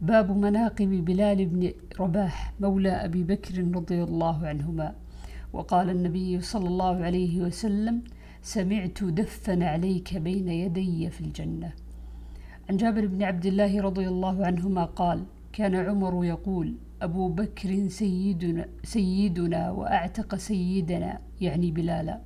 باب مناقب بلال بن رباح مولى أبي بكر رضي الله عنهما. وقال النبي صلى الله عليه وسلم سمعت دفا عليك بين يدي في الجنة. عن جابر بن عبد الله رضي الله عنهما قال كان عمر يقول أبو بكر سيدنا, سيدنا وأعتق سيدنا يعني بلالا.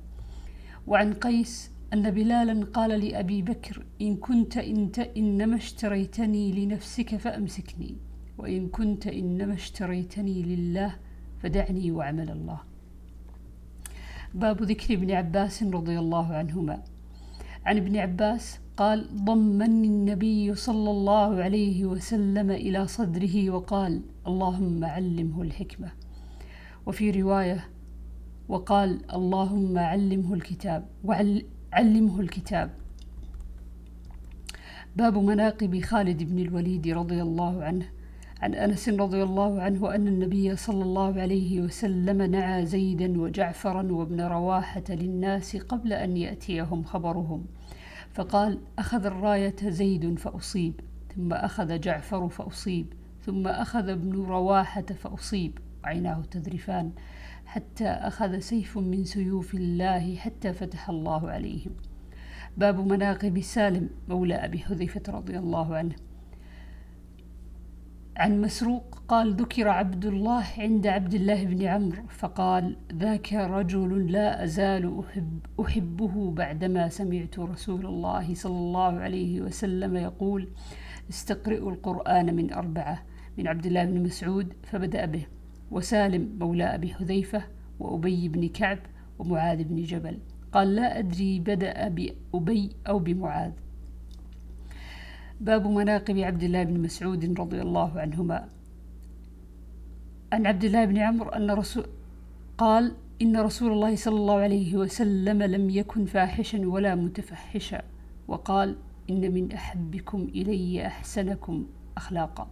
وعن قيس أن بلالا قال لأبي بكر إن كنت إنت إنما اشتريتني لنفسك فأمسكني وإن كنت إنما اشتريتني لله فدعني وعمل الله. باب ذكر ابن عباس رضي الله عنهما. عن ابن عباس قال ضمني النبي صلى الله عليه وسلم إلى صدره وقال اللهم علمه الحكمة. وفي رواية وقال اللهم علمه الكتاب. وعلمه الكتاب. باب مناقب خالد بن الوليد رضي الله عنه عن أنس رضي الله عنه أن النبي صلى الله عليه وسلم نعى زيدا وجعفرا وابن رواحة للناس قبل أن يأتيهم خبرهم. فقال أخذ الراية زيد فأصيب ثم أخذ جعفر فأصيب ثم أخذ ابن رواحة فأصيب. وعيناه تذرفان. حتى أخذ سيف من سيوف الله حتى فتح الله عليهم. باب مناقب سالم مولى أبي حذيفة رضي الله عنه. عن مسروق قال ذكر عبد الله عند عبد الله بن عمرو فقال ذاك رجل لا أزال أحب أحبه بعدما سمعت رسول الله صلى الله عليه وسلم يقول استقرئوا القرآن من أربعة من عبد الله بن مسعود فبدأ به. وسالم مولى أبي حذيفة وأبي بن كعب ومعاذ بن جبل. قال لا أدري بدأ بأبي أو بمعاذ. باب مناقب عبد الله بن مسعود رضي الله عنهما. عن عبد الله بن عمرو أن رسول قال إن رسول الله صلى الله عليه وسلم لم يكن فاحشا ولا متفحشا. وقال إن من أحبكم إلي أحسنكم أخلاقا.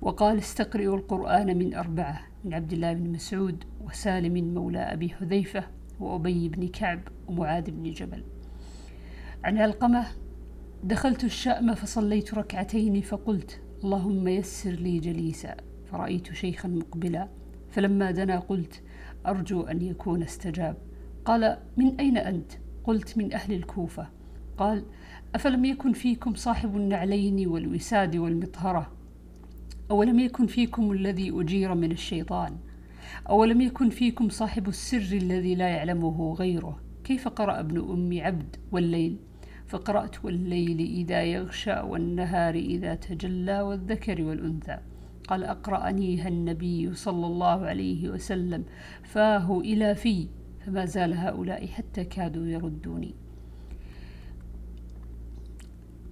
وقال استقرئوا القرآن من أربعة من عبد الله بن مسعود وسالم مولى أبي حذيفة وأبي بن كعب ومعاذ بن جبل. عن علقمة دخلت الشأم فصليت ركعتين فقلت اللهم يسر لي جليسا فرأيت شيخا مقبلا فلما دنا قلت أرجو أن يكون استجاب قال من أين أنت؟ قلت من أهل الكوفة قال أفلم يكن فيكم صاحب النعلين والوساد والمطهرة؟ أولم يكن فيكم الذي أجير من الشيطان؟ أولم يكن فيكم صاحب السر الذي لا يعلمه غيره؟ كيف قرأ ابن أم عبد والليل؟ فقرأت والليل إذا يغشى والنهار إذا تجلى والذكر والأنثى. قال أقرأنيها النبي صلى الله عليه وسلم. فاه إلى في فما زال هؤلاء حتى كادوا يردوني.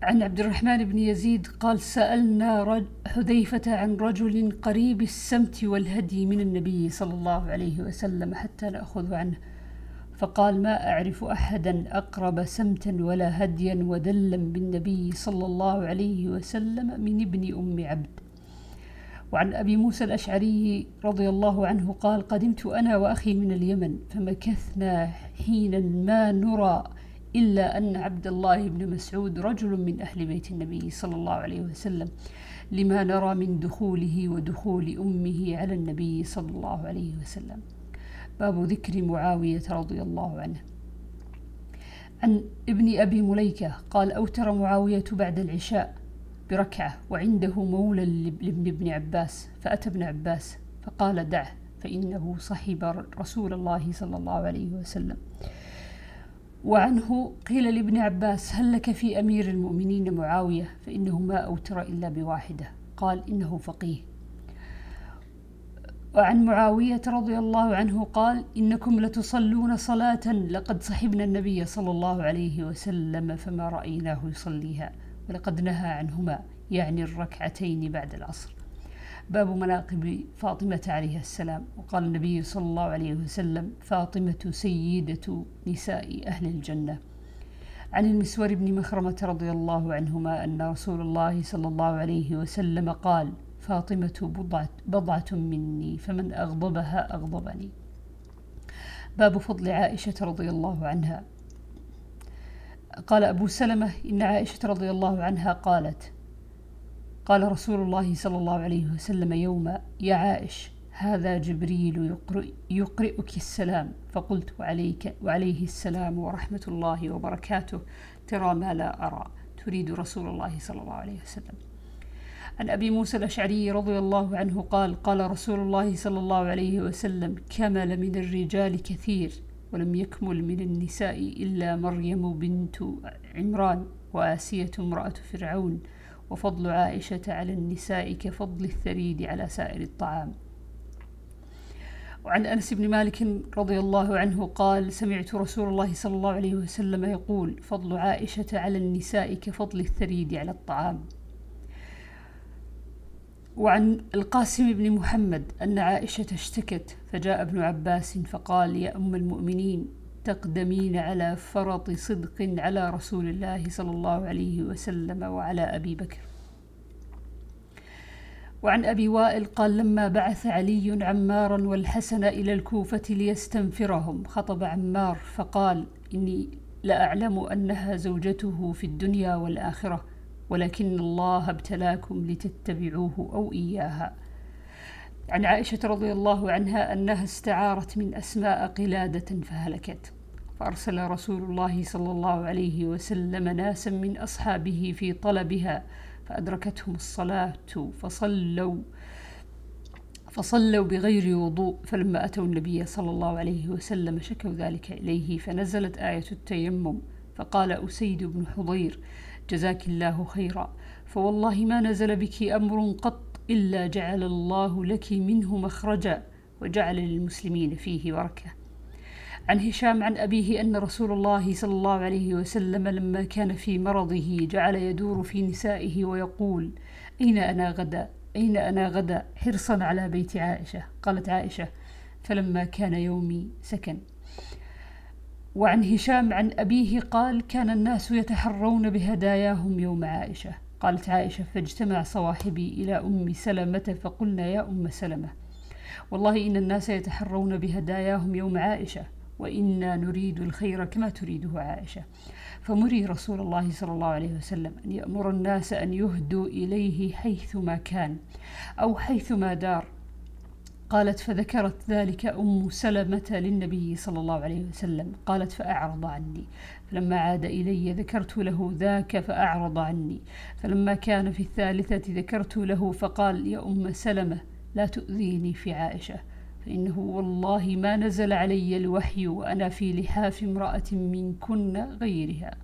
عن عبد الرحمن بن يزيد قال سألنا حذيفة عن رجل قريب السمت والهدي من النبي صلى الله عليه وسلم حتى نأخذ عنه. فقال ما أعرف أحدا أقرب سمتا ولا هديا ودلا بالنبي صلى الله عليه وسلم من ابن أم عبد. وعن أبي موسى الأشعري رضي الله عنه قال قدمت أنا وأخي من اليمن فمكثنا حينا ما نرى. إلا أن عبد الله بن مسعود رجل من أهل بيت النبي صلى الله عليه وسلم. لما نرى من دخوله ودخول أمه على النبي صلى الله عليه وسلم. باب ذكر معاوية رضي الله عنه. عن ابن أبي مليكة قال أوتر معاوية بعد العشاء بركعة وعنده مولى لابن ابن عباس فأتى ابن عباس فقال دعه فإنه صحب رسول الله صلى الله عليه وسلم. وعنه قيل لابن عباس هل لك في أمير المؤمنين معاوية؟ فإنه ما أوتر إلا بواحدة. قال إنه فقيه. وعن معاوية رضي الله عنه قال إنكم لتصلون صلاة لقد صحبنا النبي صلى الله عليه وسلم فما رأيناه يصليها ولقد نهى عنهما يعني الركعتين بعد العصر. باب مناقب فاطمة عليها السلام. وقال النبي صلى الله عليه وسلم فاطمة سيدة نساء أهل الجنة. عن المسور بن مخرمة رضي الله عنهما أن رسول الله صلى الله عليه وسلم قال فاطمة بضعة, بضعة مني فمن أغضبها أغضبني. باب فضل عائشة رضي الله عنها. قال أبو سلمة إن عائشة رضي الله عنها قالت قال رسول الله صلى الله عليه وسلم يوما يا عائش هذا جبريل يقرئ يقرئك السلام. فقلت وعليك وعليه السلام ورحمة الله وبركاته ترى ما لا أرى. تريد رسول الله صلى الله عليه وسلم. عن أبي موسى الأشعري رضي الله عنه قال قال رسول الله صلى الله عليه وسلم كمل من الرجال كثير ولم يكمل من النساء إلا مريم بنت عمران وآسية امرأة فرعون. وفضل عائشة على النساء كفضل الثريد على سائر الطعام. وعن أنس بن مالك رضي الله عنه قال سمعت رسول الله صلى الله عليه وسلم يقول فضل عائشة على النساء كفضل الثريد على الطعام. وعن القاسم بن محمد أن عائشة اشتكت فجاء ابن عباس فقال يا أم المؤمنين تقدمين على فرط صدق على رسول الله صلى الله عليه وسلم وعلى أبي بكر. وعن أبي وائل قال لما بعث علي عمارا والحسن إلى الكوفة ليستنفرهم خطب عمار فقال إني لأعلم أنها زوجته في الدنيا والآخرة ولكن الله ابتلاكم لتتبعوه أو إياها. عن عائشة رضي الله عنها أنها استعارت من أسماء قلادة فهلكت فأرسل رسول الله صلى الله عليه وسلم ناسا من أصحابه في طلبها فأدركتهم الصلاة فصلوا فصلوا بغير وضوء فلما أتوا النبي صلى الله عليه وسلم شكوا ذلك إليه فنزلت آية التيمم فقال أسيد بن حضير جزاك الله خيرا فوالله ما نزل بك أمر قط إلا جعل الله لك منه مخرجا وجعل للمسلمين فيه بركة. عن هشام عن أبيه أن رسول الله صلى الله عليه وسلم لما كان في مرضه جعل يدور في نسائه ويقول أين أنا غدا؟ أين أنا غدا؟ حرصا على بيت عائشة. قالت عائشة فلما كان يومي سكن. وعن هشام عن أبيه قال كان الناس يتحرون بهداياهم يوم عائشة. قالت عائشة فاجتمع صواحبي إلى أم سلمة فقلنا يا أم سلمة والله إن الناس يتحرون بهداياهم يوم عائشة وإنا نريد الخير كما تريده عائشة. فمري رسول الله صلى الله عليه وسلم أن يأمر الناس أن يهدوا إليه حيثما كان أو حيثما دار. قالت فذكرت ذلك أم سلمة للنبي صلى الله عليه وسلم. قالت فأعرض عني. فلما عاد إلي ذكرت له ذاك فأعرض عني. فلما كان في الثالثة ذكرت له فقال يا أم سلمة لا تؤذيني في عائشة فإنه والله ما نزل علي الوحي وأنا في لحاف امرأة منكن غيرها.